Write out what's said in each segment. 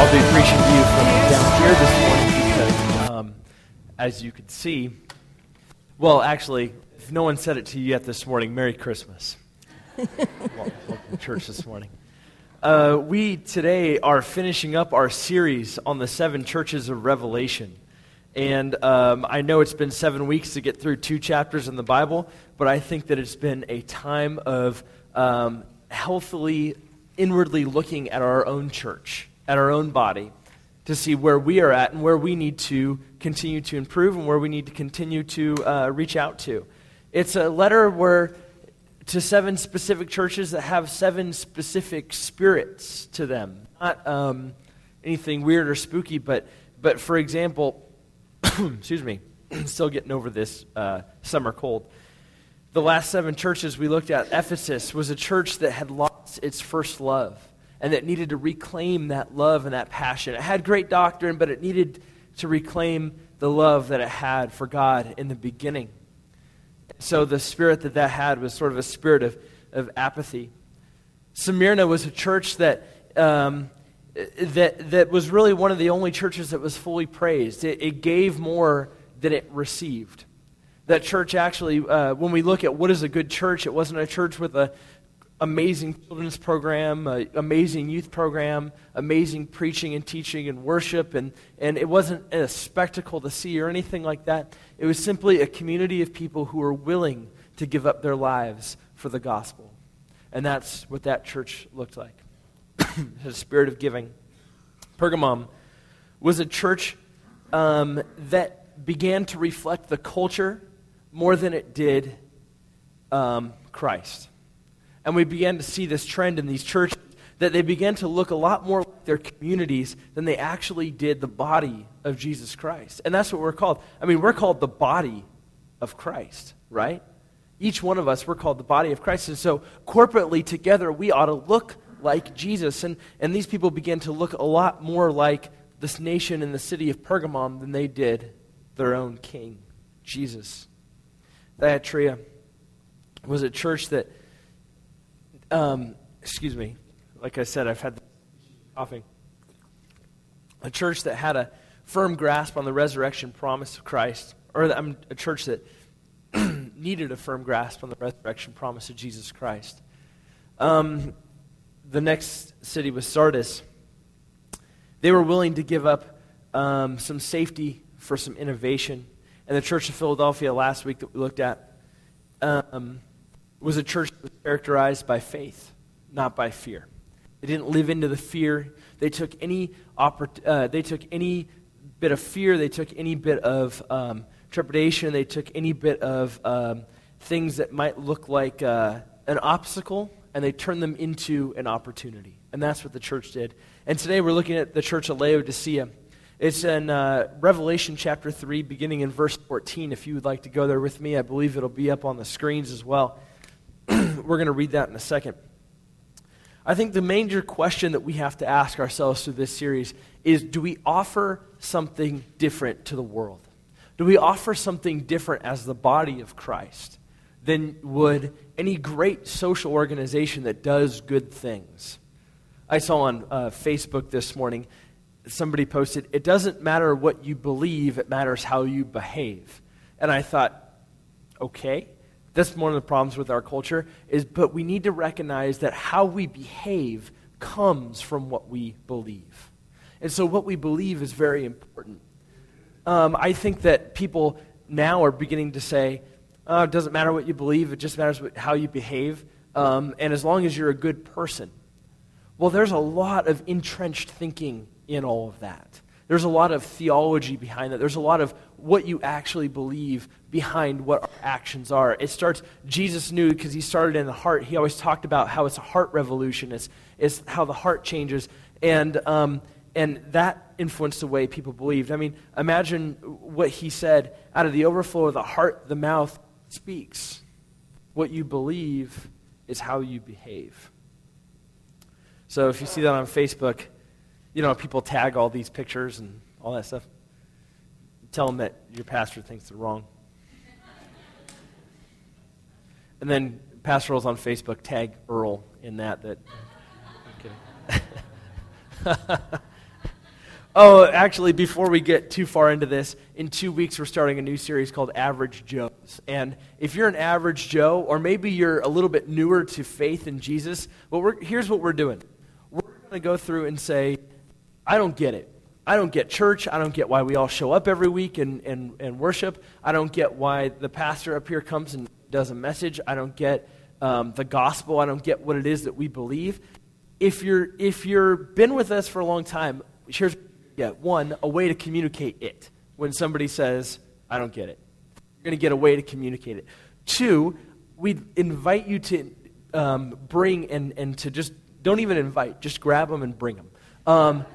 I'll be preaching to you from down here this morning because, um, as you can see, well, actually, if no one said it to you yet this morning, Merry Christmas. welcome to church this morning. Uh, we today are finishing up our series on the seven churches of Revelation. And um, I know it's been seven weeks to get through two chapters in the Bible, but I think that it's been a time of um, healthily, inwardly looking at our own church, at our own body, to see where we are at and where we need to continue to improve and where we need to continue to uh, reach out to. It's a letter where to seven specific churches that have seven specific spirits to them. Not um, anything weird or spooky, but, but for example, excuse me, still getting over this uh, summer cold. The last seven churches we looked at, Ephesus was a church that had lost its first love and that needed to reclaim that love and that passion. It had great doctrine, but it needed to reclaim the love that it had for God in the beginning. So the spirit that that had was sort of a spirit of, of apathy. Smyrna was a church that um, that, that was really one of the only churches that was fully praised. It, it gave more than it received. That church actually, uh, when we look at what is a good church, it wasn't a church with an amazing children's program, amazing youth program, amazing preaching and teaching and worship, and, and it wasn't a spectacle to see or anything like that. It was simply a community of people who were willing to give up their lives for the gospel. And that's what that church looked like. a spirit of giving. Pergamum was a church um, that began to reflect the culture more than it did um, Christ. And we began to see this trend in these churches that they began to look a lot more like their communities than they actually did the body of Jesus Christ. And that's what we're called. I mean, we're called the body of Christ, right? Each one of us, we're called the body of Christ. And so, corporately, together, we ought to look like Jesus. And, and these people began to look a lot more like this nation in the city of Pergamum than they did their own king, Jesus. Thyatira was a church that, um, excuse me, like I said, I've had coughing. A church that had a firm grasp on the resurrection promise of Christ, or um, a church that needed a firm grasp on the resurrection promise of Jesus Christ. Um, the next city was Sardis. They were willing to give up um, some safety for some innovation. And the Church of Philadelphia last week that we looked at um, was a church that was characterized by faith, not by fear. They didn't live into the fear. They took any, oppor- uh, they took any bit of fear, they took any bit of um, trepidation, they took any bit of um, things that might look like uh, an obstacle and they turned them into an opportunity. And that's what the church did. And today we're looking at the church of Laodicea. It's in uh, Revelation chapter 3, beginning in verse 14. If you would like to go there with me, I believe it'll be up on the screens as well. We're going to read that in a second. I think the major question that we have to ask ourselves through this series is do we offer something different to the world? Do we offer something different as the body of Christ? than would any great social organization that does good things. I saw on uh, Facebook this morning somebody posted, It doesn't matter what you believe, it matters how you behave. And I thought, okay, that's one of the problems with our culture, is but we need to recognize that how we behave comes from what we believe. And so what we believe is very important. Um, I think that people now are beginning to say, uh, it doesn't matter what you believe, it just matters what, how you behave. Um, and as long as you're a good person. Well, there's a lot of entrenched thinking in all of that. There's a lot of theology behind that. There's a lot of what you actually believe behind what our actions are. It starts, Jesus knew because he started in the heart. He always talked about how it's a heart revolution, it's, it's how the heart changes. And, um, and that influenced the way people believed. I mean, imagine what he said out of the overflow of the heart, the mouth speaks. What you believe is how you behave. So if you see that on Facebook, you know, people tag all these pictures and all that stuff. Tell them that your pastor thinks they're wrong. And then Pastor pastorals on Facebook tag Earl in that. That okay. Oh, actually, before we get too far into this, in two weeks we're starting a new series called Average Joes. And if you're an average Joe, or maybe you're a little bit newer to faith in Jesus, well, here's what we're doing. We're going to go through and say, I don't get it. I don't get church. I don't get why we all show up every week and, and, and worship. I don't get why the pastor up here comes and does a message. I don't get um, the gospel. I don't get what it is that we believe. If you're if you're been with us for a long time, here's get one, a way to communicate it. When somebody says, I don't get it, you're going to get a way to communicate it. Two, we invite you to um, bring and, and to just, don't even invite, just grab them and bring them. Um,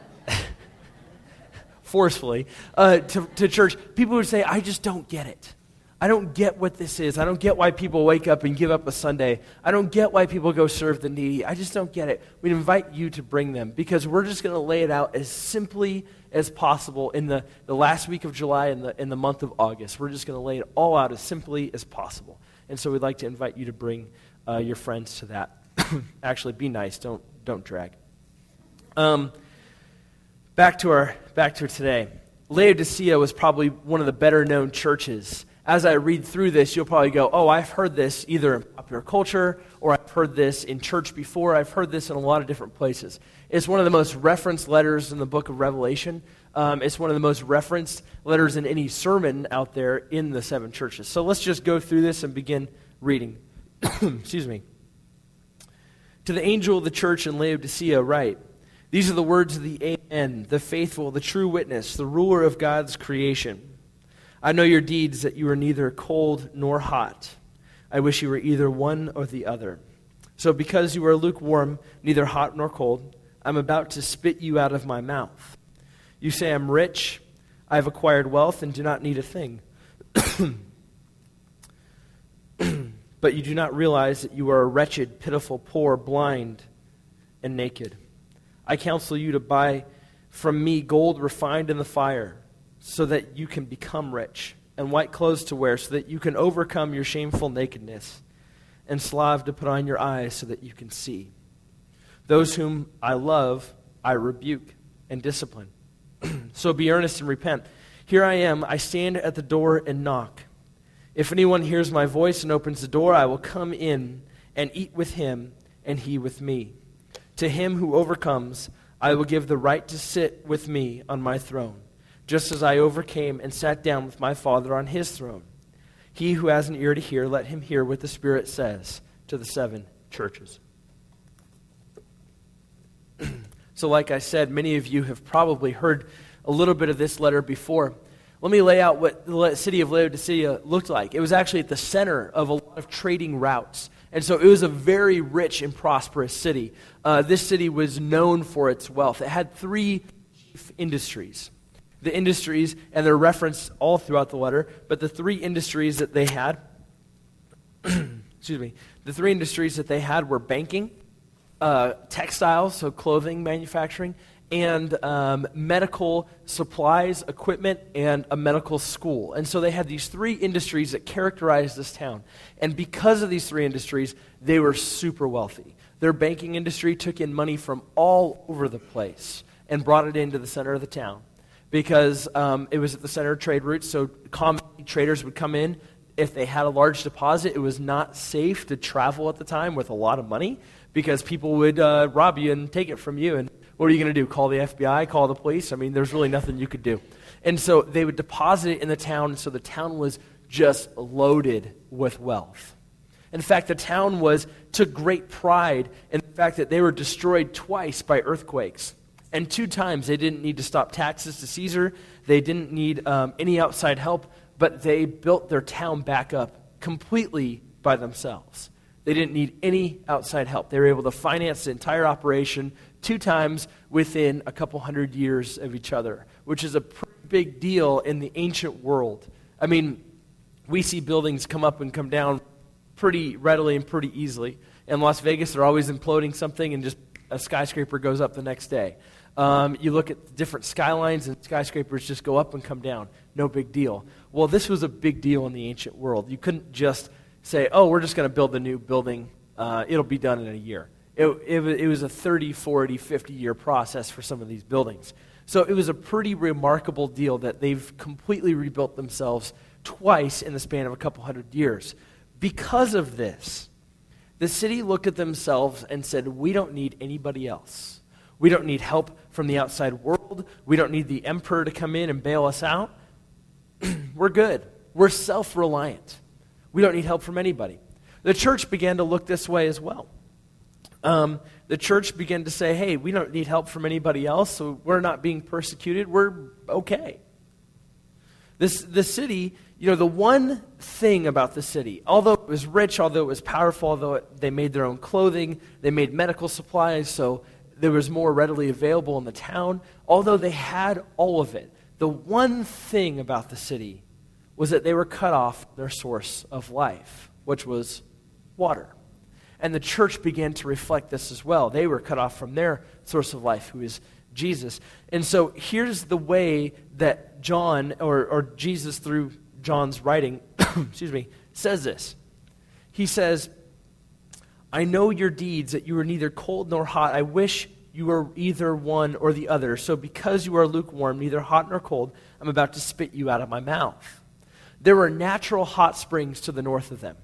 forcefully uh, to, to church. People would say, I just don't get it. I don't get what this is. I don't get why people wake up and give up a Sunday. I don't get why people go serve the needy. I just don't get it. We invite you to bring them because we're just going to lay it out as simply as possible in the, the last week of July and the, in the month of August. We're just going to lay it all out as simply as possible. And so we'd like to invite you to bring uh, your friends to that. Actually, be nice. Don't, don't drag. Um, back, to our, back to today. Laodicea was probably one of the better known churches as I read through this, you'll probably go, Oh, I've heard this either in popular culture or I've heard this in church before. I've heard this in a lot of different places. It's one of the most referenced letters in the book of Revelation. Um, it's one of the most referenced letters in any sermon out there in the seven churches. So let's just go through this and begin reading. Excuse me. To the angel of the church in Laodicea, write These are the words of the Amen, the faithful, the true witness, the ruler of God's creation. I know your deeds, that you are neither cold nor hot. I wish you were either one or the other. So, because you are lukewarm, neither hot nor cold, I'm about to spit you out of my mouth. You say, I'm rich, I have acquired wealth, and do not need a thing. but you do not realize that you are wretched, pitiful, poor, blind, and naked. I counsel you to buy from me gold refined in the fire so that you can become rich, and white clothes to wear so that you can overcome your shameful nakedness, and slav to put on your eyes so that you can see. Those whom I love, I rebuke and discipline. so be earnest and repent. Here I am, I stand at the door and knock. If anyone hears my voice and opens the door, I will come in and eat with him, and he with me. To him who overcomes, I will give the right to sit with me on my throne just as I overcame and sat down with my Father on his throne. He who has an ear to hear, let him hear what the Spirit says to the seven churches. so, like I said, many of you have probably heard a little bit of this letter before. Let me lay out what the city of Laodicea looked like. It was actually at the center of a lot of trading routes. And so it was a very rich and prosperous city. Uh, this city was known for its wealth. It had three chief industries the industries, and they're referenced all throughout the letter, but the three industries that they had, excuse me, the three industries that they had were banking, uh, textiles, so clothing manufacturing, and um, medical supplies, equipment, and a medical school. And so they had these three industries that characterized this town. And because of these three industries, they were super wealthy. Their banking industry took in money from all over the place and brought it into the center of the town because um, it was at the center of trade routes. So common traders would come in. If they had a large deposit, it was not safe to travel at the time with a lot of money because people would uh, rob you and take it from you. And what are you going to do? Call the FBI? Call the police? I mean, there's really nothing you could do. And so they would deposit it in the town, so the town was just loaded with wealth. In fact, the town was took great pride in the fact that they were destroyed twice by earthquakes. And two times they didn't need to stop taxes to Caesar, they didn't need um, any outside help, but they built their town back up completely by themselves. They didn't need any outside help. They were able to finance the entire operation two times within a couple hundred years of each other, which is a pretty big deal in the ancient world. I mean, we see buildings come up and come down pretty readily and pretty easily. In Las Vegas, they're always imploding something and just a skyscraper goes up the next day. Um, you look at different skylines, and skyscrapers just go up and come down. No big deal. Well, this was a big deal in the ancient world. You couldn't just say, oh, we're just going to build a new building, uh, it'll be done in a year. It, it, it was a 30, 40, 50 year process for some of these buildings. So it was a pretty remarkable deal that they've completely rebuilt themselves twice in the span of a couple hundred years. Because of this, the city looked at themselves and said, We don't need anybody else. We don't need help from the outside world. We don't need the emperor to come in and bail us out. We're good. We're self reliant. We don't need help from anybody. The church began to look this way as well. Um, the church began to say, hey, we don't need help from anybody else, so we're not being persecuted. We're okay. This, the city, you know, the one thing about the city, although it was rich, although it was powerful, although it, they made their own clothing, they made medical supplies, so there was more readily available in the town, although they had all of it, the one thing about the city was that they were cut off their source of life, which was water. And the church began to reflect this as well. They were cut off from their source of life, who is Jesus. And so here's the way that John, or, or Jesus through John's writing, excuse me, says this. He says, I know your deeds, that you are neither cold nor hot. I wish you were either one or the other. So because you are lukewarm, neither hot nor cold, I'm about to spit you out of my mouth. There were natural hot springs to the north of them.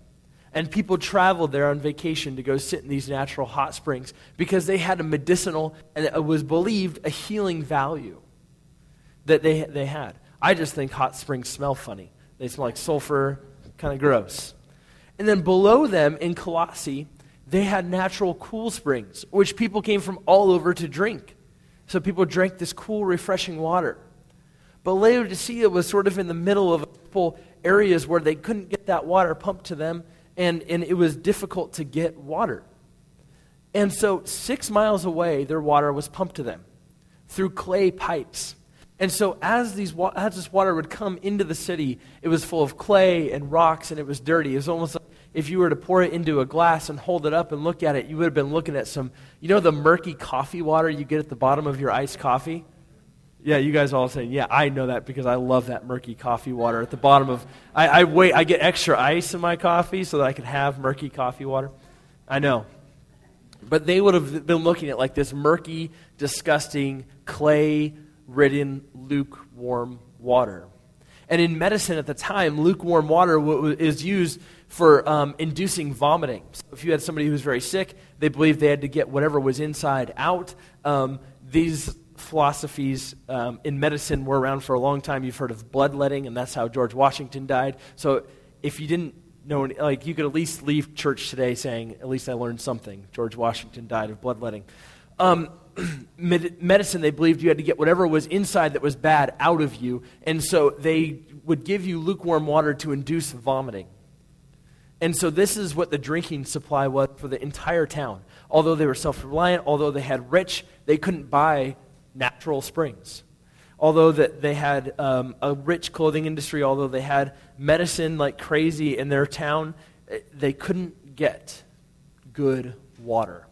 And people traveled there on vacation to go sit in these natural hot springs because they had a medicinal, and it was believed a healing value that they, they had. I just think hot springs smell funny. They smell like sulfur, kind of gross. And then below them in Colossae, they had natural cool springs, which people came from all over to drink. So people drank this cool, refreshing water. But Laodicea was sort of in the middle of a couple areas where they couldn't get that water pumped to them and, and it was difficult to get water. And so, six miles away, their water was pumped to them through clay pipes. And so, as, these, as this water would come into the city, it was full of clay and rocks and it was dirty. It was almost like if you were to pour it into a glass and hold it up and look at it, you would have been looking at some, you know, the murky coffee water you get at the bottom of your iced coffee? Yeah, you guys all saying, yeah, I know that because I love that murky coffee water at the bottom of. I, I wait. I get extra ice in my coffee so that I can have murky coffee water. I know, but they would have been looking at like this murky, disgusting, clay-ridden, lukewarm water. And in medicine at the time, lukewarm water is used for um, inducing vomiting. So if you had somebody who was very sick, they believed they had to get whatever was inside out. Um, these philosophies um, in medicine were around for a long time. You've heard of bloodletting, and that's how George Washington died. So if you didn't know, like, you could at least leave church today saying, at least I learned something. George Washington died of bloodletting. Um, med- medicine, they believed you had to get whatever was inside that was bad out of you, and so they would give you lukewarm water to induce vomiting. And so this is what the drinking supply was for the entire town. Although they were self reliant, although they had rich, they couldn't buy natural springs. Although that they had um, a rich clothing industry, although they had medicine like crazy in their town, eh, they couldn't get good water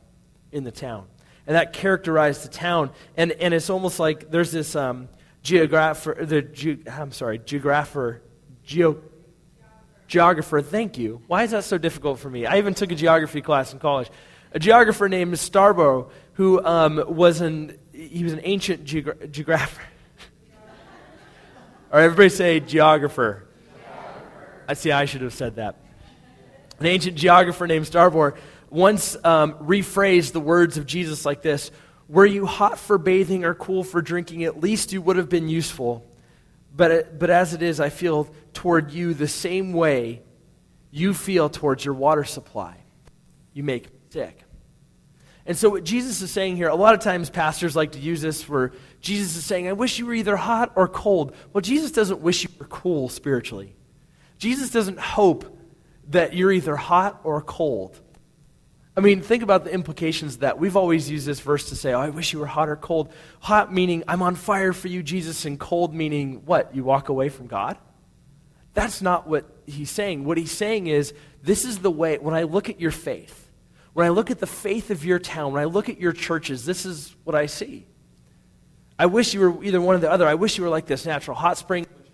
in the town. And that characterized the town. And, and it's almost like there's this um, geographer, the, ge- I'm sorry, geographer, geo, geographer, thank you. Why is that so difficult for me? I even took a geography class in college. A geographer named Strabo, who um, was an he was an ancient geogra- geographer. Right, everybody say geographer. geographer. I see, I should have said that. An ancient geographer named Strabo once um, rephrased the words of Jesus like this Were you hot for bathing or cool for drinking? At least you would have been useful. But, but as it is, I feel toward you the same way you feel towards your water supply. You make me sick. And so, what Jesus is saying here, a lot of times pastors like to use this where Jesus is saying, I wish you were either hot or cold. Well, Jesus doesn't wish you were cool spiritually. Jesus doesn't hope that you're either hot or cold. I mean, think about the implications of that. We've always used this verse to say, Oh, I wish you were hot or cold. Hot meaning, I'm on fire for you, Jesus, and cold meaning, what? You walk away from God? That's not what he's saying. What he's saying is, this is the way, when I look at your faith, when I look at the faith of your town, when I look at your churches, this is what I see. I wish you were either one or the other. I wish you were like this natural hot spring, which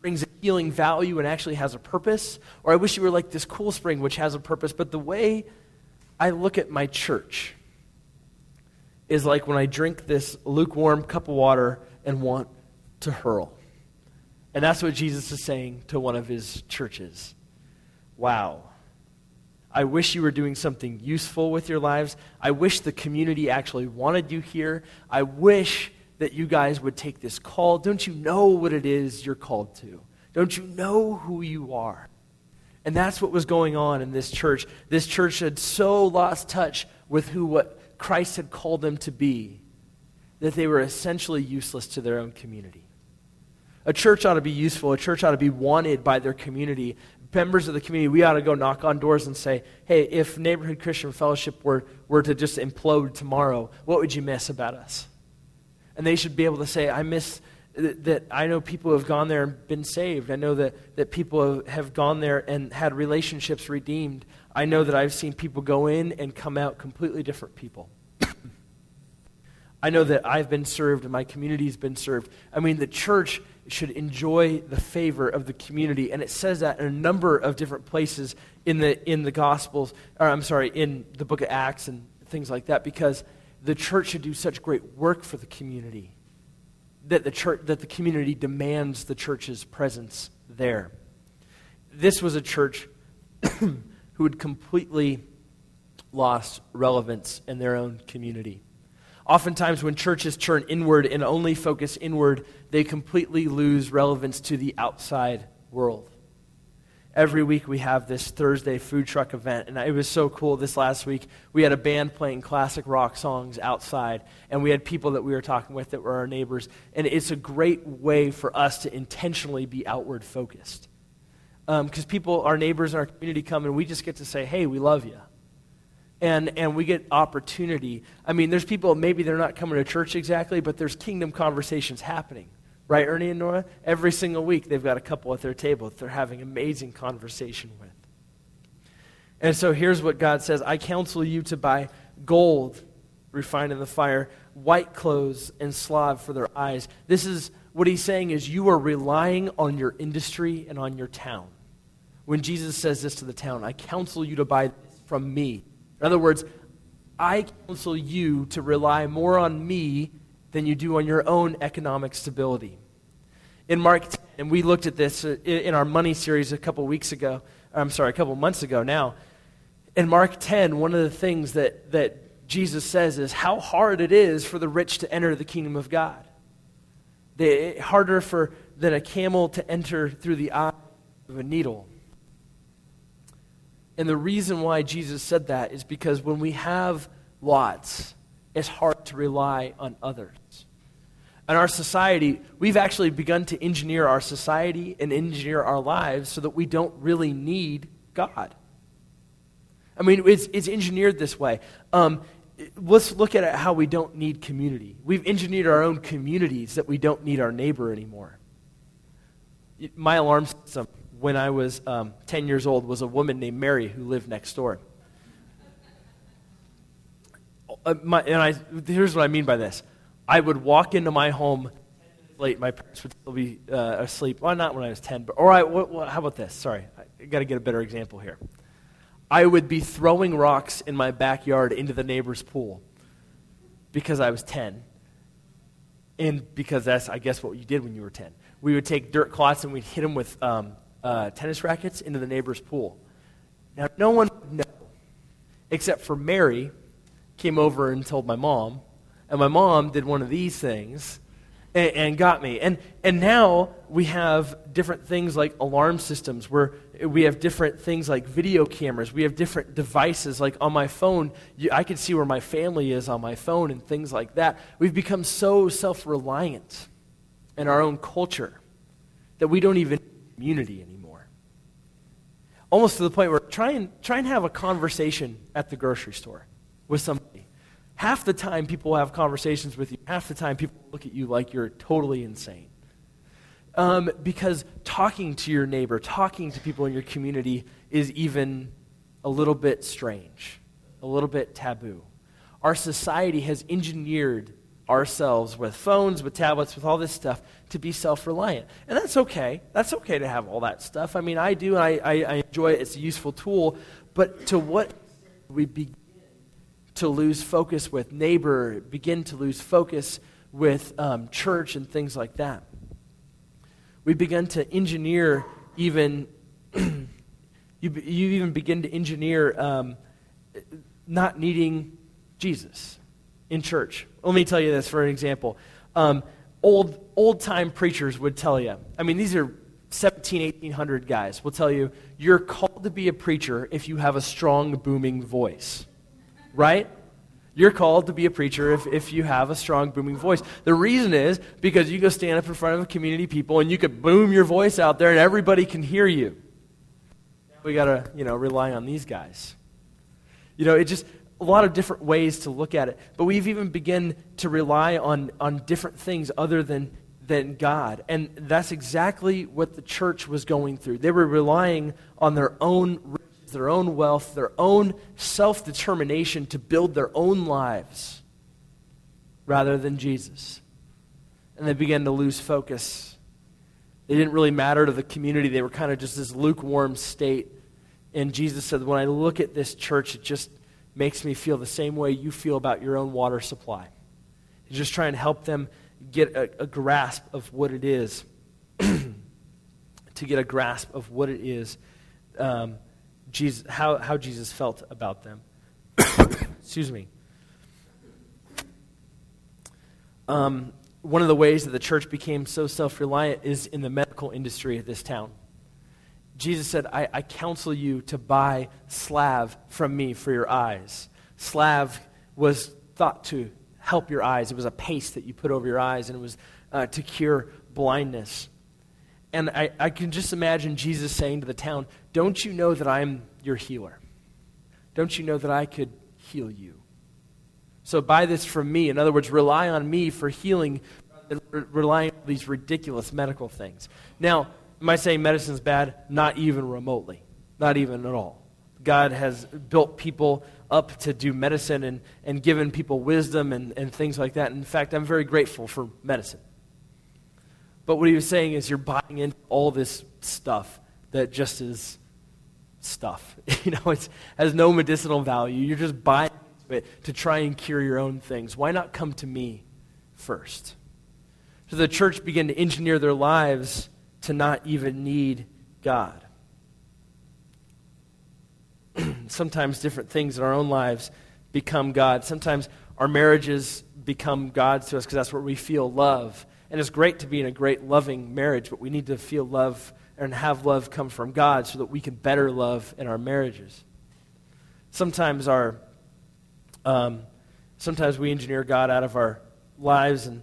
brings a healing value and actually has a purpose. Or I wish you were like this cool spring, which has a purpose. But the way I look at my church is like when I drink this lukewarm cup of water and want to hurl. And that's what Jesus is saying to one of his churches. Wow. I wish you were doing something useful with your lives. I wish the community actually wanted you here. I wish that you guys would take this call. Don't you know what it is you're called to? Don't you know who you are? And that's what was going on in this church. This church had so lost touch with who what Christ had called them to be that they were essentially useless to their own community. A church ought to be useful. A church ought to be wanted by their community. Members of the community, we ought to go knock on doors and say, hey, if Neighborhood Christian Fellowship were, were to just implode tomorrow, what would you miss about us? And they should be able to say, I miss that I know people have gone there and been saved. I know that, that people have gone there and had relationships redeemed. I know that I've seen people go in and come out completely different people. I know that I've been served and my community's been served. I mean, the church should enjoy the favor of the community. And it says that in a number of different places in the, in the Gospels, or I'm sorry, in the book of Acts and things like that, because the church should do such great work for the community that the, church, that the community demands the church's presence there. This was a church who had completely lost relevance in their own community. Oftentimes, when churches turn inward and only focus inward, they completely lose relevance to the outside world. Every week we have this Thursday food truck event, and it was so cool. This last week, we had a band playing classic rock songs outside, and we had people that we were talking with that were our neighbors. And it's a great way for us to intentionally be outward focused. Because um, people, our neighbors in our community come, and we just get to say, hey, we love you and and we get opportunity. I mean, there's people maybe they're not coming to church exactly, but there's kingdom conversations happening. Right, Ernie and Nora? Every single week they've got a couple at their table that they're having amazing conversation with. And so here's what God says I counsel you to buy gold refined in the fire, white clothes, and slav for their eyes. This is what he's saying is you are relying on your industry and on your town. When Jesus says this to the town, I counsel you to buy from me in other words, I counsel you to rely more on me than you do on your own economic stability. In Mark 10, and we looked at this uh, in our money series a couple weeks ago, I'm sorry, a couple months ago now. In Mark 10, one of the things that, that Jesus says is how hard it is for the rich to enter the kingdom of God. Harder for, than a camel to enter through the eye of a needle. And the reason why Jesus said that is because when we have lots, it's hard to rely on others. In our society, we've actually begun to engineer our society and engineer our lives so that we don't really need God. I mean, it's, it's engineered this way. Um, let's look at how we don't need community. We've engineered our own communities that we don't need our neighbor anymore. My alarm system when I was um, 10 years old was a woman named Mary who lived next door. Uh, my, and I, here's what I mean by this I would walk into my home late. My parents would still be uh, asleep. Well, not when I was 10, but all right, what, what, how about this? Sorry, I got to get a better example here. I would be throwing rocks in my backyard into the neighbor's pool because I was 10. And because that's, I guess, what you did when you were 10. We would take dirt clots and we'd hit them with um, uh, tennis rackets into the neighbor's pool. Now, no one would know, except for Mary came over and told my mom, and my mom did one of these things and, and got me. And, and now we have different things like alarm systems where we have different things like video cameras. We have different devices. Like on my phone, you, I can see where my family is on my phone and things like that. We've become so self reliant in our own culture that we don't even community anymore almost to the point where try and, try and have a conversation at the grocery store with somebody. Half the time people have conversations with you, half the time people look at you like you're totally insane. Um, because talking to your neighbor, talking to people in your community is even a little bit strange, a little bit taboo. Our society has engineered ourselves with phones, with tablets, with all this stuff to be self reliant. And that's okay. That's okay to have all that stuff. I mean, I do, I, I, I enjoy it. It's a useful tool. But to what we begin to lose focus with neighbor, begin to lose focus with um, church and things like that. We begin to engineer even, you, you even begin to engineer um, not needing Jesus in church. Let me tell you this for an example. Um, old old time preachers would tell you. I mean, these are 17, 1800 guys will tell you you're called to be a preacher if you have a strong, booming voice. Right? You're called to be a preacher if, if you have a strong, booming voice. The reason is because you go stand up in front of a community people and you could boom your voice out there and everybody can hear you. We got to, you know, rely on these guys. You know, it just, a lot of different ways to look at it. But we've even begun to rely on, on different things other than, than God. And that's exactly what the church was going through. They were relying on their own riches, their own wealth, their own self determination to build their own lives rather than Jesus. And they began to lose focus. They didn't really matter to the community, they were kind of just this lukewarm state. And Jesus said, When I look at this church, it just makes me feel the same way you feel about your own water supply. You just try and help them get a, a grasp of what it is, to get a grasp of what it is, um, Jesus, how, how Jesus felt about them. Excuse me. Um, one of the ways that the church became so self reliant is in the medical industry of this town. Jesus said, I, I counsel you to buy slav from me for your eyes. Slav was thought to help your eyes. It was a paste that you put over your eyes, and it was uh, to cure blindness. And I, I can just imagine Jesus saying to the town, Don't you know that I'm your healer? Don't you know that I could heal you? So buy this from me. In other words, rely on me for healing, relying on these ridiculous medical things. Now, Am I saying medicine's bad? Not even remotely. Not even at all. God has built people up to do medicine and, and given people wisdom and, and things like that. In fact, I'm very grateful for medicine. But what he was saying is you're buying into all this stuff that just is stuff. You know, it has no medicinal value. You're just buying into it to try and cure your own things. Why not come to me first? So the church began to engineer their lives to not even need God. Sometimes different things in our own lives become God. Sometimes our marriages become gods to us because that's where we feel love. And it's great to be in a great loving marriage, but we need to feel love and have love come from God so that we can better love in our marriages. Sometimes our um, sometimes we engineer God out of our lives and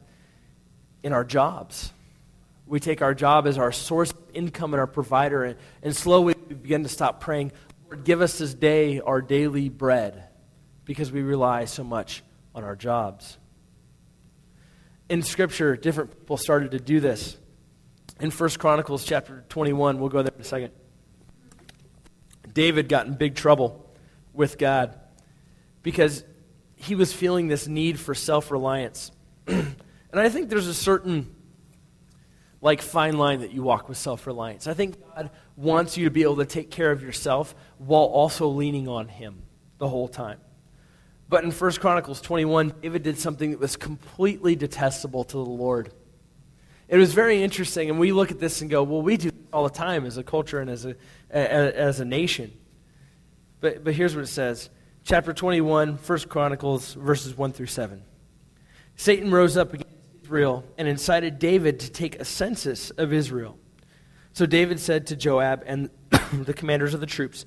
in our jobs. We take our job as our source of income and our provider, and, and slowly we begin to stop praying, Lord, give us this day our daily bread, because we rely so much on our jobs. In Scripture, different people started to do this. In 1 Chronicles chapter 21, we'll go there in a second. David got in big trouble with God because he was feeling this need for self reliance. and I think there's a certain like fine line that you walk with self-reliance. I think God wants you to be able to take care of yourself while also leaning on him the whole time. But in 1 Chronicles 21, David did something that was completely detestable to the Lord. It was very interesting, and we look at this and go, well, we do this all the time as a culture and as a, as a nation. But, but here's what it says. Chapter 21, 1 Chronicles, verses 1 through 7. Satan rose up against Israel and incited David to take a census of Israel. So David said to Joab and the commanders of the troops,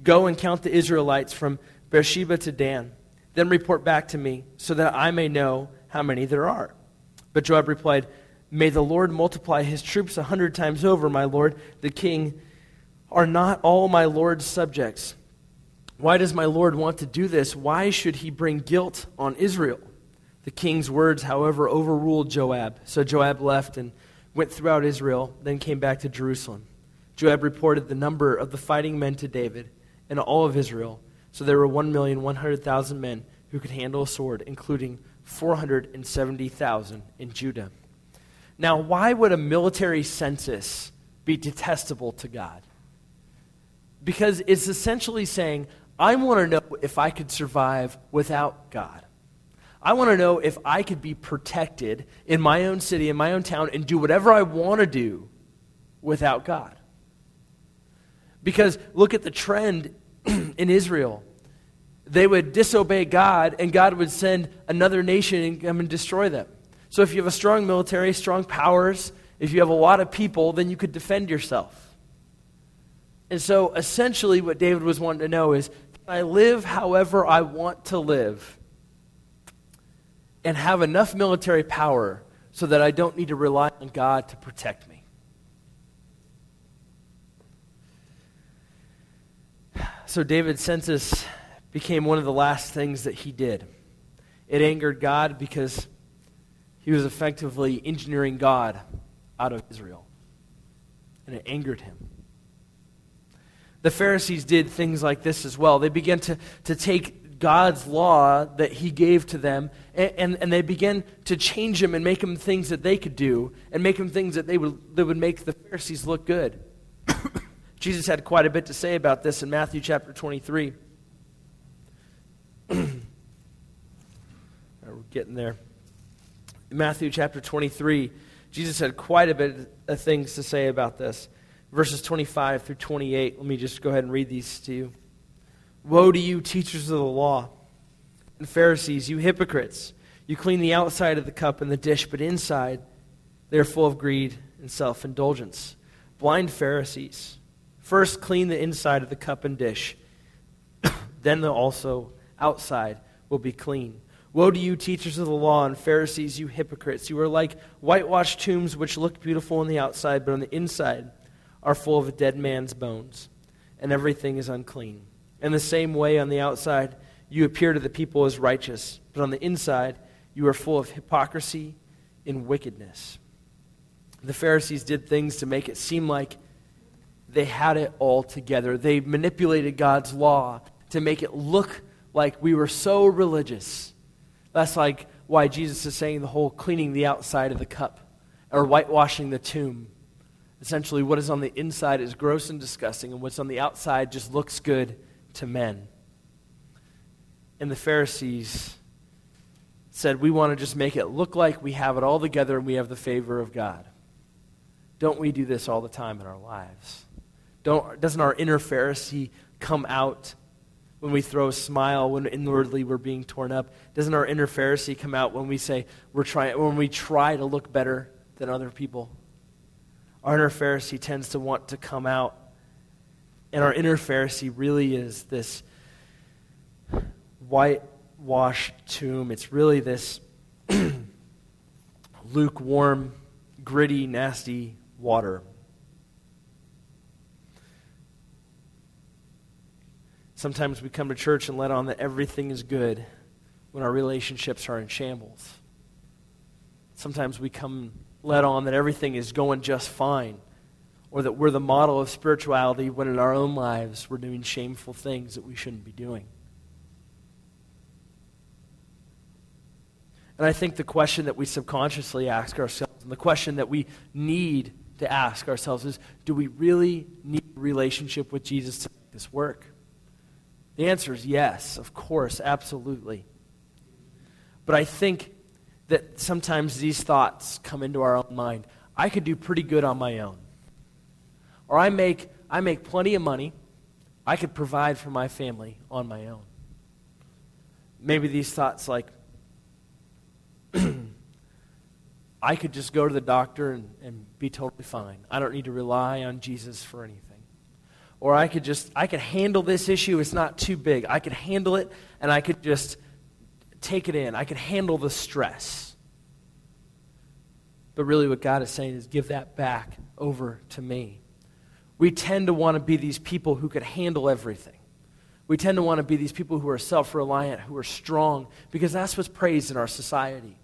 Go and count the Israelites from Beersheba to Dan. Then report back to me so that I may know how many there are. But Joab replied, May the Lord multiply his troops a hundred times over, my lord, the king. Are not all my lord's subjects? Why does my lord want to do this? Why should he bring guilt on Israel? The king's words, however, overruled Joab. So Joab left and went throughout Israel, then came back to Jerusalem. Joab reported the number of the fighting men to David and all of Israel. So there were 1,100,000 men who could handle a sword, including 470,000 in Judah. Now, why would a military census be detestable to God? Because it's essentially saying, I want to know if I could survive without God. I want to know if I could be protected in my own city, in my own town, and do whatever I want to do without God. Because look at the trend in Israel. They would disobey God, and God would send another nation and come and destroy them. So if you have a strong military, strong powers, if you have a lot of people, then you could defend yourself. And so essentially, what David was wanting to know is I live however I want to live and have enough military power so that I don't need to rely on God to protect me. So David's census became one of the last things that he did. It angered God because he was effectively engineering God out of Israel. And it angered him. The Pharisees did things like this as well. They began to, to take God's law that he gave to them and, and, and, they began to change Him and make Him things that they could do and make Him things that they would, that would make the Pharisees look good. Jesus had quite a bit to say about this in Matthew chapter 23. we're getting there. In Matthew chapter 23, Jesus had quite a bit of things to say about this. Verses 25 through 28. Let me just go ahead and read these to you. Woe to you, teachers of the law and Pharisees, you hypocrites! You clean the outside of the cup and the dish, but inside they are full of greed and self indulgence. Blind Pharisees! First clean the inside of the cup and dish, then the also outside will be clean. Woe to you, teachers of the law and Pharisees, you hypocrites! You are like whitewashed tombs which look beautiful on the outside, but on the inside are full of a dead man's bones, and everything is unclean. In the same way, on the outside, you appear to the people as righteous, but on the inside, you are full of hypocrisy and wickedness. The Pharisees did things to make it seem like they had it all together. They manipulated God's law to make it look like we were so religious. That's like why Jesus is saying the whole cleaning the outside of the cup or whitewashing the tomb. Essentially, what is on the inside is gross and disgusting, and what's on the outside just looks good to men. And the Pharisees said, We want to just make it look like we have it all together and we have the favor of God. Don't we do this all the time in our lives? Don't, doesn't our inner Pharisee come out when we throw a smile, when inwardly we're being torn up? Doesn't our inner Pharisee come out when we say we're trying, when we try to look better than other people? Our inner Pharisee tends to want to come out, and our inner Pharisee really is this whitewashed tomb. It's really this lukewarm, gritty, nasty water. Sometimes we come to church and let on that everything is good when our relationships are in shambles. Sometimes we come let on that everything is going just fine or that we're the model of spirituality when in our own lives we're doing shameful things that we shouldn't be doing. And I think the question that we subconsciously ask ourselves, and the question that we need to ask ourselves is do we really need a relationship with Jesus to make this work? The answer is yes, of course, absolutely. But I think that sometimes these thoughts come into our own mind. I could do pretty good on my own. Or I make, I make plenty of money. I could provide for my family on my own. Maybe these thoughts like, I could just go to the doctor and, and be totally fine. I don't need to rely on Jesus for anything. Or I could just, I could handle this issue. It's not too big. I could handle it and I could just take it in. I could handle the stress. But really, what God is saying is give that back over to me. We tend to want to be these people who could handle everything. We tend to want to be these people who are self reliant, who are strong, because that's what's praised in our society.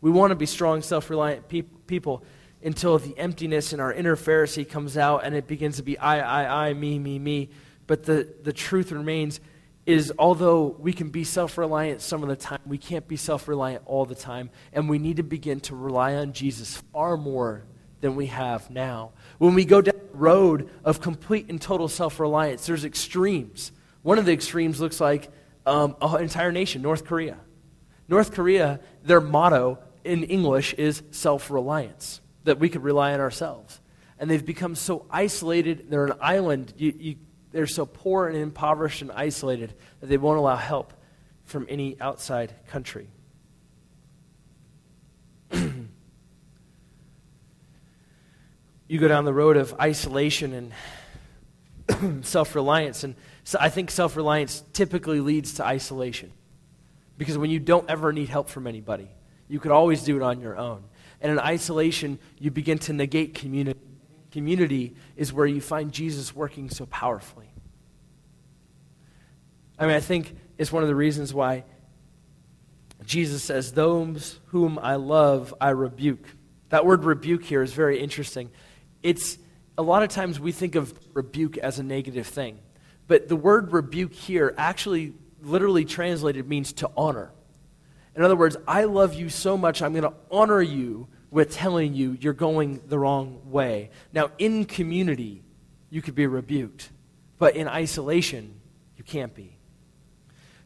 We want to be strong, self reliant pe- people until the emptiness in our inner Pharisee comes out and it begins to be I, I, I, me, me, me. But the, the truth remains is although we can be self reliant some of the time, we can't be self reliant all the time. And we need to begin to rely on Jesus far more than we have now. When we go down the road of complete and total self reliance, there's extremes. One of the extremes looks like um, an entire nation, North Korea. North Korea, their motto in English is self reliance, that we could rely on ourselves. And they've become so isolated, they're an island, you, you, they're so poor and impoverished and isolated that they won't allow help from any outside country. You go down the road of isolation and self reliance, and so I think self reliance typically leads to isolation. Because when you don't ever need help from anybody, you could always do it on your own. And in isolation, you begin to negate community. Community is where you find Jesus working so powerfully. I mean, I think it's one of the reasons why Jesus says, Those whom I love, I rebuke. That word rebuke here is very interesting. It's a lot of times we think of rebuke as a negative thing. But the word rebuke here actually literally translated means to honor. In other words, I love you so much, I'm going to honor you with telling you you're going the wrong way. Now, in community, you could be rebuked, but in isolation, you can't be.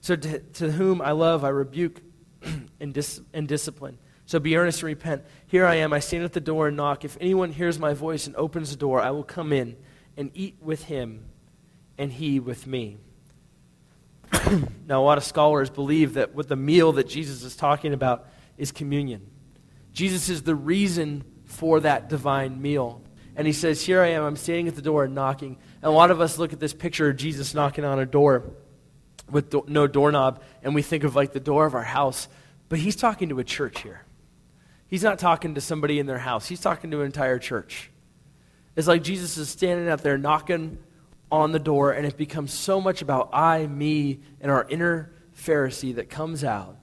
So, to, to whom I love, I rebuke and, dis, and discipline. So be earnest and repent. Here I am. I stand at the door and knock. If anyone hears my voice and opens the door, I will come in and eat with him and he with me. now, a lot of scholars believe that what the meal that Jesus is talking about is communion. Jesus is the reason for that divine meal. And he says, Here I am, I'm standing at the door and knocking. And a lot of us look at this picture of Jesus knocking on a door with do- no doorknob, and we think of like the door of our house. But he's talking to a church here. He's not talking to somebody in their house, he's talking to an entire church. It's like Jesus is standing out there knocking on the door, and it becomes so much about I, me, and our inner Pharisee that comes out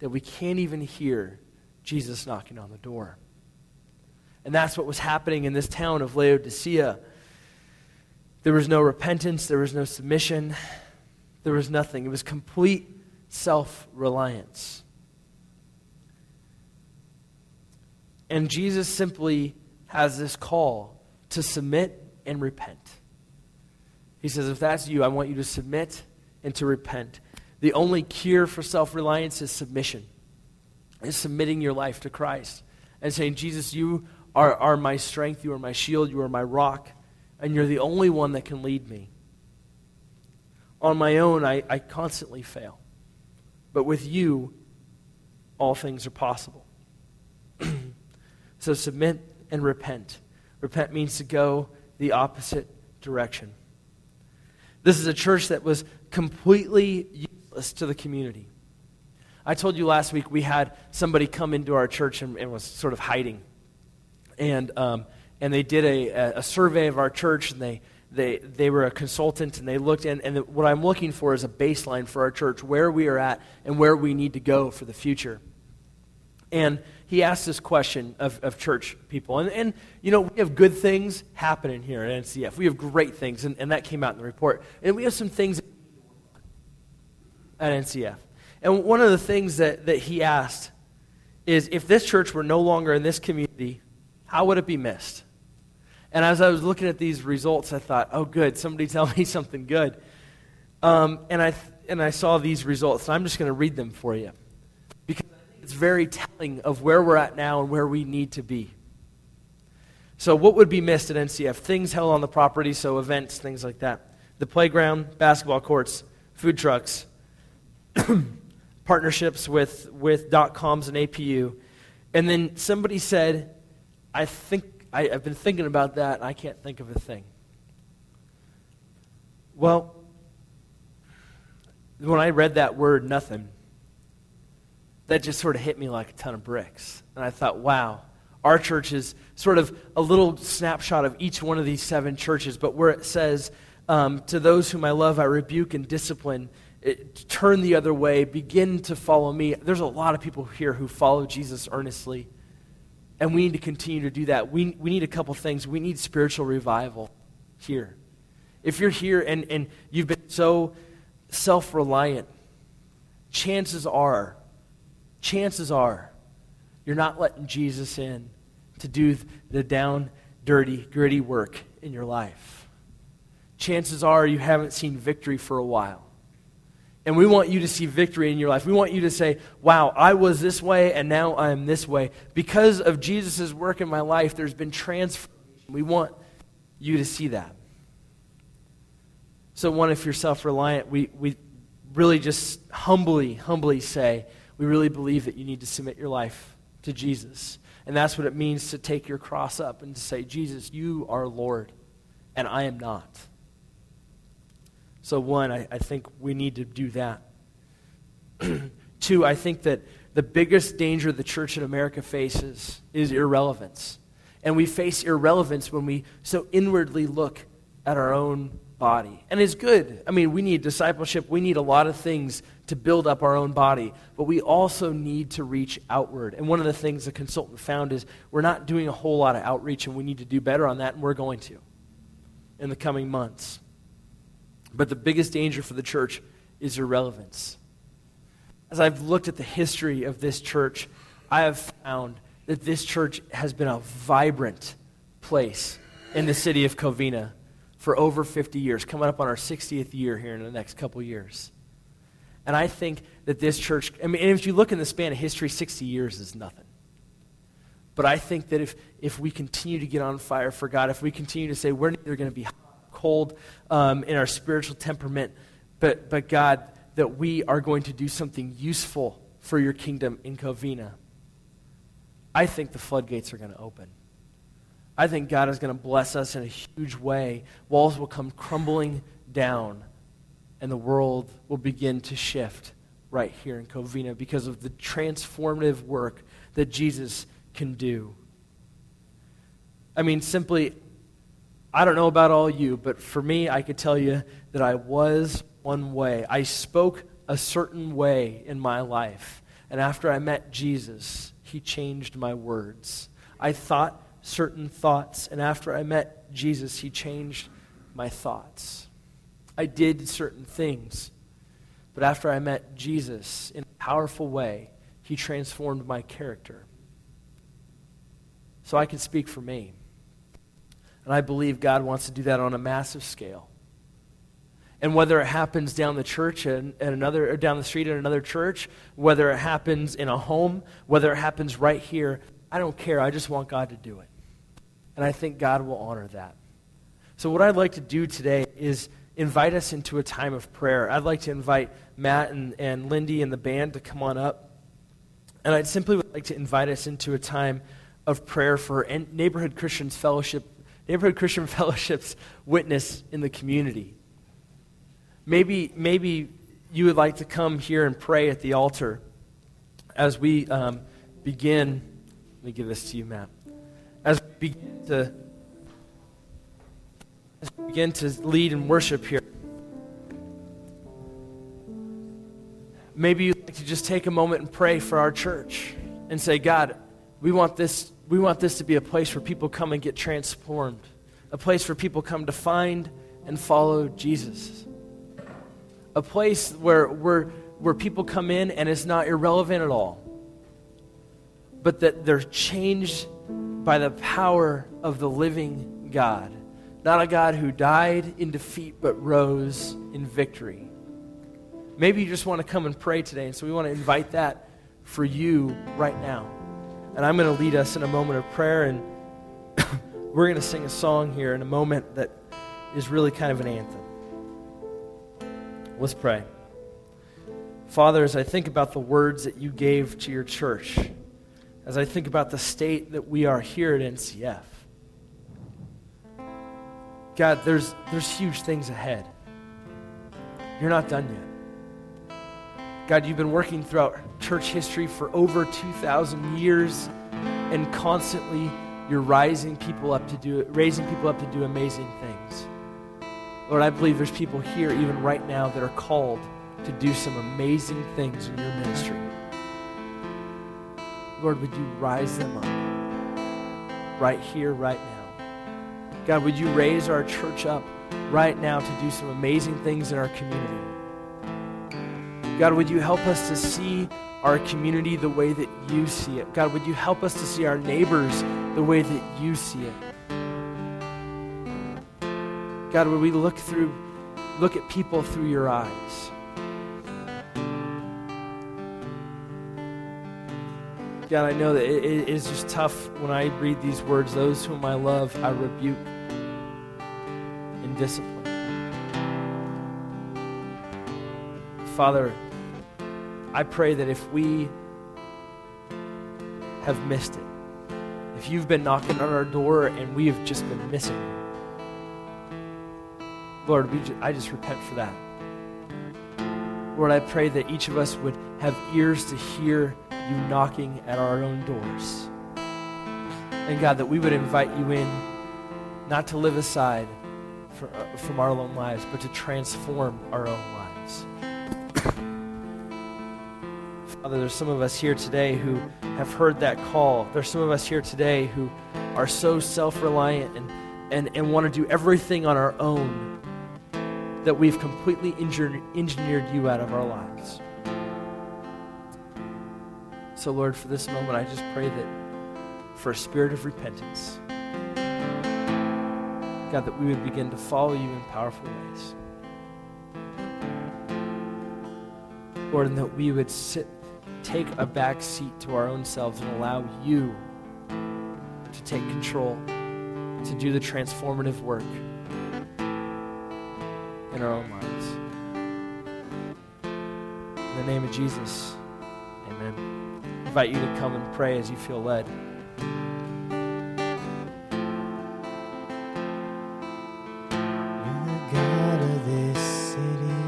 that we can't even hear Jesus knocking on the door. And that's what was happening in this town of Laodicea. There was no repentance, there was no submission, there was nothing. It was complete self reliance. And Jesus simply has this call to submit and repent. He says, if that's you, I want you to submit and to repent. The only cure for self reliance is submission, is submitting your life to Christ and saying, Jesus, you are, are my strength, you are my shield, you are my rock, and you're the only one that can lead me. On my own, I, I constantly fail. But with you, all things are possible. So submit and repent. Repent means to go the opposite direction. This is a church that was completely useless to the community. I told you last week we had somebody come into our church and, and was sort of hiding. And, um, and they did a, a survey of our church, and they, they, they were a consultant, and they looked in. And what I'm looking for is a baseline for our church, where we are at and where we need to go for the future. And he asked this question of, of church people. And, and, you know, we have good things happening here at NCF. We have great things, and, and that came out in the report. And we have some things at NCF. And one of the things that, that he asked is if this church were no longer in this community, how would it be missed? And as I was looking at these results, I thought, oh, good, somebody tell me something good. Um, and, I, and I saw these results, and I'm just going to read them for you very telling of where we're at now and where we need to be. So, what would be missed at NCF? Things held on the property, so events, things like that. The playground, basketball courts, food trucks, partnerships with, with dot coms and APU. And then somebody said, I think, I, I've been thinking about that, and I can't think of a thing. Well, when I read that word, nothing, that just sort of hit me like a ton of bricks. And I thought, wow, our church is sort of a little snapshot of each one of these seven churches, but where it says, um, To those whom I love, I rebuke and discipline. It, turn the other way, begin to follow me. There's a lot of people here who follow Jesus earnestly, and we need to continue to do that. We, we need a couple things. We need spiritual revival here. If you're here and, and you've been so self reliant, chances are chances are you're not letting Jesus in to do the down, dirty, gritty work in your life. Chances are you haven't seen victory for a while. And we want you to see victory in your life. We want you to say, wow, I was this way and now I am this way. Because of Jesus' work in my life, there's been transformation. We want you to see that. So, one, if you're self reliant, we, we really just humbly, humbly say, we really believe that you need to submit your life to Jesus. And that's what it means to take your cross up and to say, Jesus, you are Lord, and I am not. So, one, I, I think we need to do that. Two, I think that the biggest danger the church in America faces is irrelevance. And we face irrelevance when we so inwardly look at our own body. And it's good. I mean, we need discipleship, we need a lot of things to build up our own body, but we also need to reach outward. And one of the things the consultant found is we're not doing a whole lot of outreach, and we need to do better on that, and we're going to in the coming months. But the biggest danger for the church is irrelevance. As I've looked at the history of this church, I have found that this church has been a vibrant place in the city of Covina for over 50 years, coming up on our 60th year here in the next couple years. And I think that this church, I mean, if you look in the span of history, 60 years is nothing. But I think that if, if we continue to get on fire for God, if we continue to say we're neither going to be cold um, in our spiritual temperament, but, but God, that we are going to do something useful for your kingdom in Covina, I think the floodgates are going to open. I think God is going to bless us in a huge way. Walls will come crumbling down, and the world will begin to shift right here in Covina because of the transformative work that Jesus can do. I mean, simply, I don't know about all you, but for me, I could tell you that I was one way. I spoke a certain way in my life. And after I met Jesus, he changed my words. I thought certain thoughts. And after I met Jesus, he changed my thoughts. I did certain things. But after I met Jesus in a powerful way, he transformed my character. So I can speak for me. And I believe God wants to do that on a massive scale. And whether it happens down the church and, and another or down the street at another church, whether it happens in a home, whether it happens right here, I don't care. I just want God to do it. And I think God will honor that. So, what I'd like to do today is invite us into a time of prayer. I'd like to invite Matt and, and Lindy and the band to come on up. And I'd simply like to invite us into a time of prayer for Neighborhood Christians Fellowship, Neighborhood Christian Fellowship's witness in the community. Maybe, maybe you would like to come here and pray at the altar as we um, begin. Let me give this to you, Matt as we begin to, as we begin to lead and worship here. Maybe you'd like to just take a moment and pray for our church and say, God, we want this, we want this to be a place where people come and get transformed, a place where people come to find and follow Jesus, a place where, where, where people come in and it's not irrelevant at all, but that they're changed by the power of the living God. Not a God who died in defeat but rose in victory. Maybe you just want to come and pray today, and so we want to invite that for you right now. And I'm going to lead us in a moment of prayer, and we're going to sing a song here in a moment that is really kind of an anthem. Let's pray. Father, as I think about the words that you gave to your church, as I think about the state that we are here at NCF. God, there's, there's huge things ahead. You're not done yet. God, you've been working throughout church history for over 2,000 years, and constantly you're rising people up to do raising people up to do amazing things. Lord, I believe there's people here even right now that are called to do some amazing things in your ministry. Lord, would you rise them up right here, right now? God, would you raise our church up right now to do some amazing things in our community? God, would you help us to see our community the way that you see it? God, would you help us to see our neighbors the way that you see it? God, would we look through, look at people through your eyes? God, I know that it, it is just tough when I read these words. Those whom I love, I rebuke and discipline. Father, I pray that if we have missed it, if you've been knocking on our door and we have just been missing it, Lord, just, I just repent for that. Lord, I pray that each of us would have ears to hear you knocking at our own doors. And God, that we would invite you in not to live aside for, uh, from our own lives, but to transform our own lives. Father, there's some of us here today who have heard that call. There's some of us here today who are so self reliant and, and, and want to do everything on our own that we've completely engineered you out of our lives. So, Lord, for this moment, I just pray that for a spirit of repentance, God, that we would begin to follow you in powerful ways. Lord, and that we would sit, take a back seat to our own selves and allow you to take control, to do the transformative work in our own lives. In the name of Jesus, amen. Invite you to come and pray as you feel led. You're the God of this city.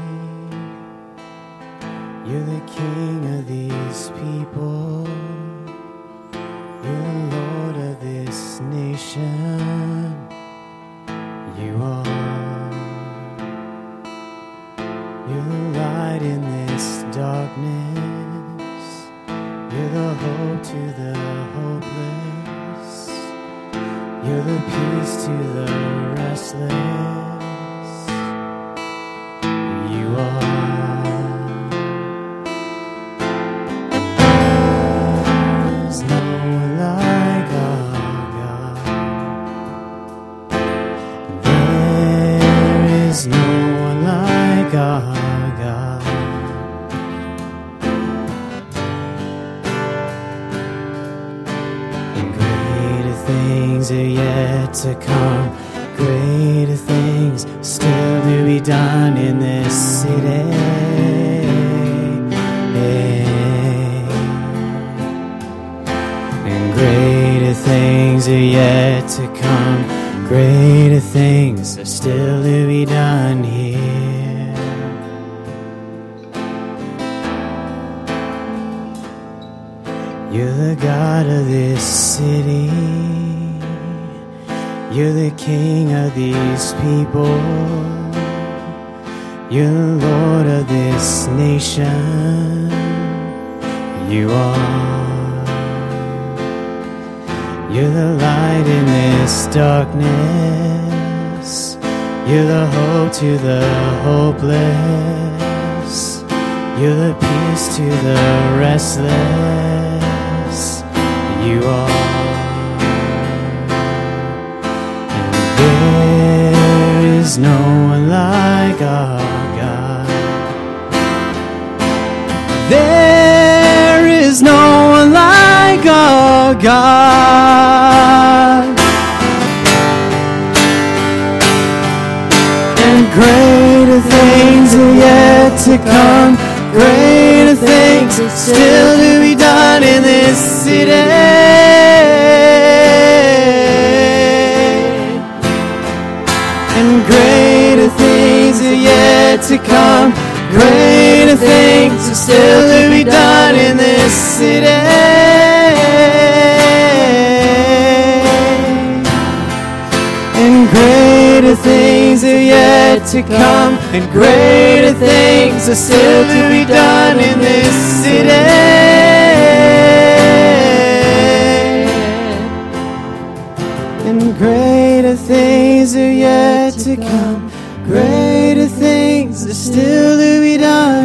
You're the King of these people. You're the Lord of this nation. You are. You're the light in this darkness. The hope to the hopeless. You're the peace to the restless. You are. And there is no one like our God. There is no one like our God. And greater things are yet to come. Greater things still to be done in this city. And greater things are yet to come. Greater things are still to be done in this city. Greater things are yet to come, and greater things are still to be done in this city. And greater things are yet to come, greater things are still to be done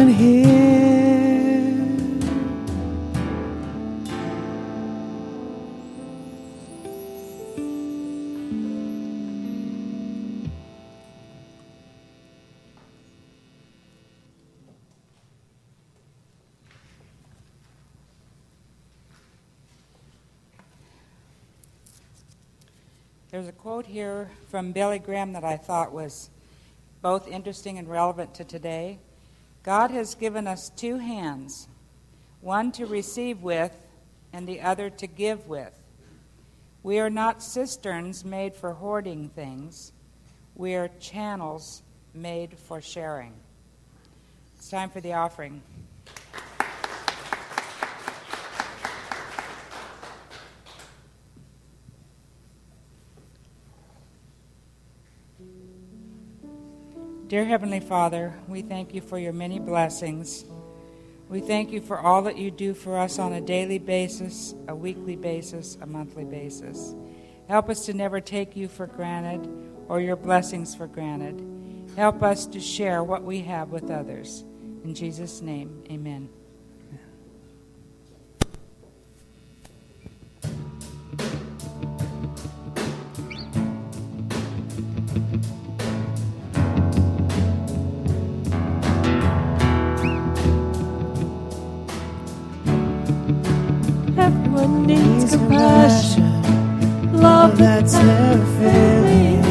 that I thought was both interesting and relevant to today. God has given us two hands, one to receive with and the other to give with. We are not cisterns made for hoarding things, we are channels made for sharing. It's time for the offering. Dear Heavenly Father, we thank you for your many blessings. We thank you for all that you do for us on a daily basis, a weekly basis, a monthly basis. Help us to never take you for granted or your blessings for granted. Help us to share what we have with others. In Jesus' name, amen. That's never failing.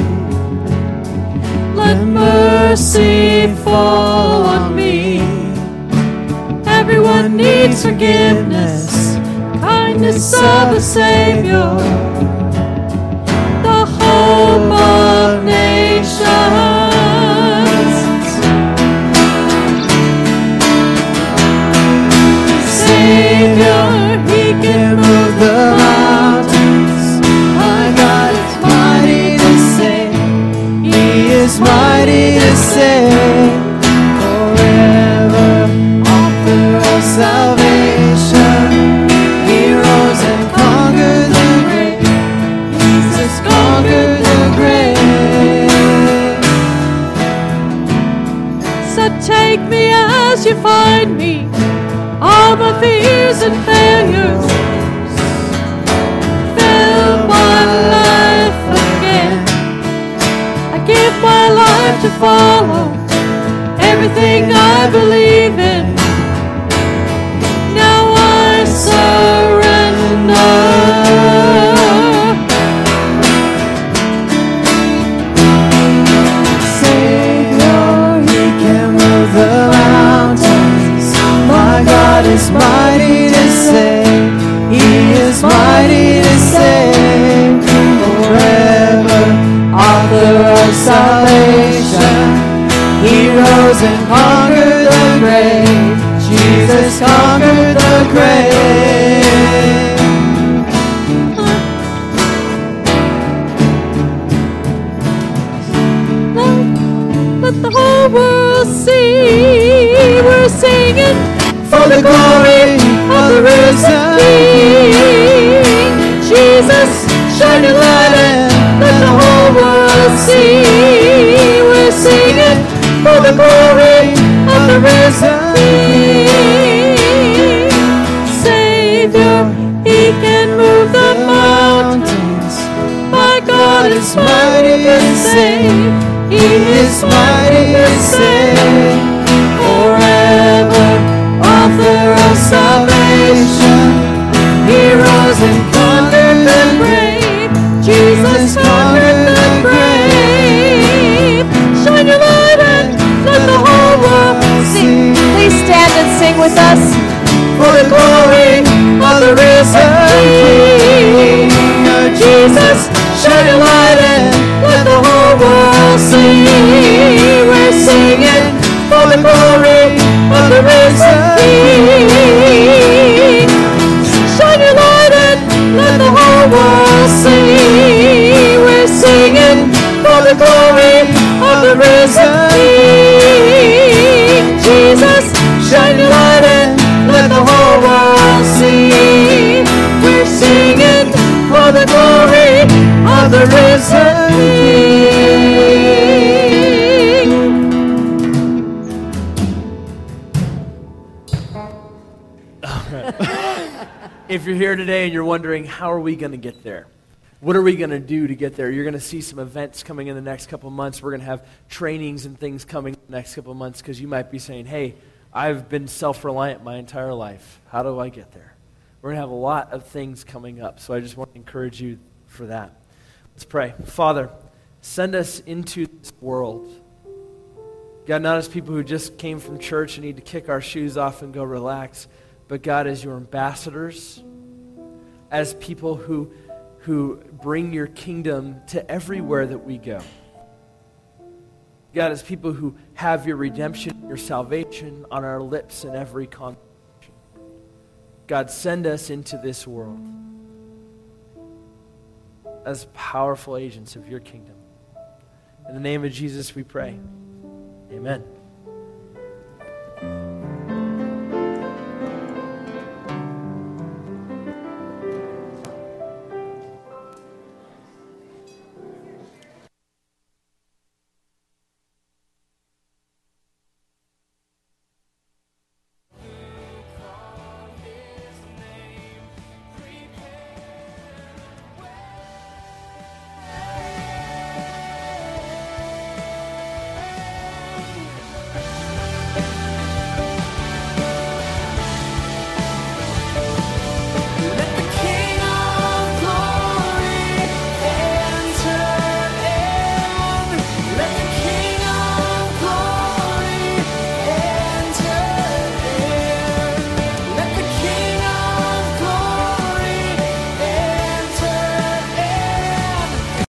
Let mercy fall on me. Everyone needs forgiveness, kindness of a Savior, how are we going to get there? What are we going to do to get there? You're going to see some events coming in the next couple months. We're going to have trainings and things coming in the next couple months because you might be saying, hey, I've been self reliant my entire life. How do I get there? We're going to have a lot of things coming up. So I just want to encourage you for that. Let's pray. Father, send us into this world. God, not as people who just came from church and need to kick our shoes off and go relax, but God, as your ambassadors, as people who, who bring your kingdom to everywhere that we go. God, as people who have your redemption, your salvation on our lips in every conversation. God, send us into this world as powerful agents of your kingdom. In the name of Jesus, we pray. Amen.